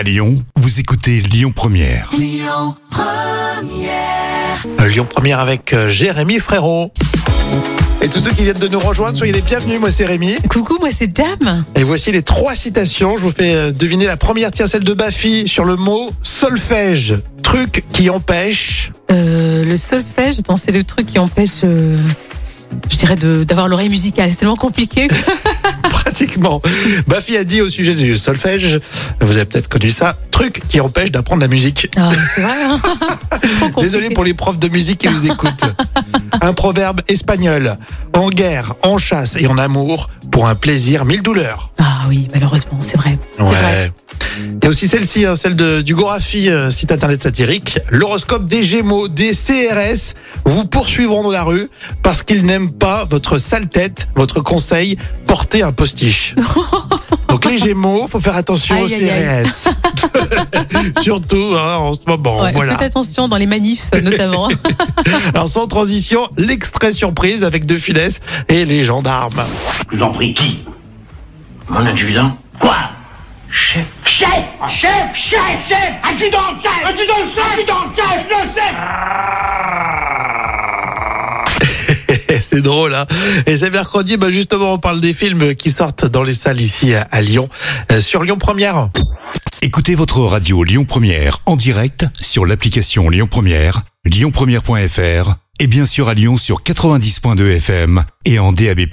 À Lyon, vous écoutez Lyon Première. Euh, Lyon Première avec euh, Jérémy Frérot. Et tous ceux qui viennent de nous rejoindre, soyez les bienvenus. Moi, c'est Rémi. Coucou, moi c'est Jam. Et voici les trois citations. Je vous fais euh, deviner la première, tiens, celle de Bafi sur le mot solfège. Truc qui empêche. Euh, le solfège, attends, c'est le truc qui empêche, euh, je dirais, de- d'avoir l'oreille musicale. C'est tellement compliqué. Pratiquement. Bafi a dit au sujet du solfège, vous avez peut-être connu ça, truc qui empêche d'apprendre la musique. Ah, c'est vrai, hein trop. Désolé pour les profs de musique qui nous écoutent. Un proverbe espagnol. En guerre, en chasse et en amour, pour un plaisir, mille douleurs. Ah oui, malheureusement, c'est vrai. C'est vrai. Il y a aussi celle-ci, hein, celle de, du Gorafi, euh, site internet satirique. L'horoscope des Gémeaux, des CRS, vous poursuivront dans la rue parce qu'ils n'aiment pas votre sale tête, votre conseil, portez un postiche. Donc les Gémeaux, faut faire attention aux Aïe, aïe, CRS. Surtout hein, en ce moment. Ouais, voilà. Faites attention dans les manifs, notamment. Alors sans transition, l'extrait surprise avec deux finesses et les gendarmes. Je vous en prie, qui? Mon adjudant? Quoi? Chef Chef Chef Chef Chef Adjudant chef Adjudant chef Adjudant chef Le chef C'est drôle, hein Et c'est mercredi, bah justement, on parle des films qui sortent dans les salles ici à, à Lyon, euh, sur Lyon Première. Écoutez votre radio Lyon Première en direct sur l'application Lyon Première, lyonpremière.fr et bien sûr à Lyon sur 90.2 FM et en DAB+.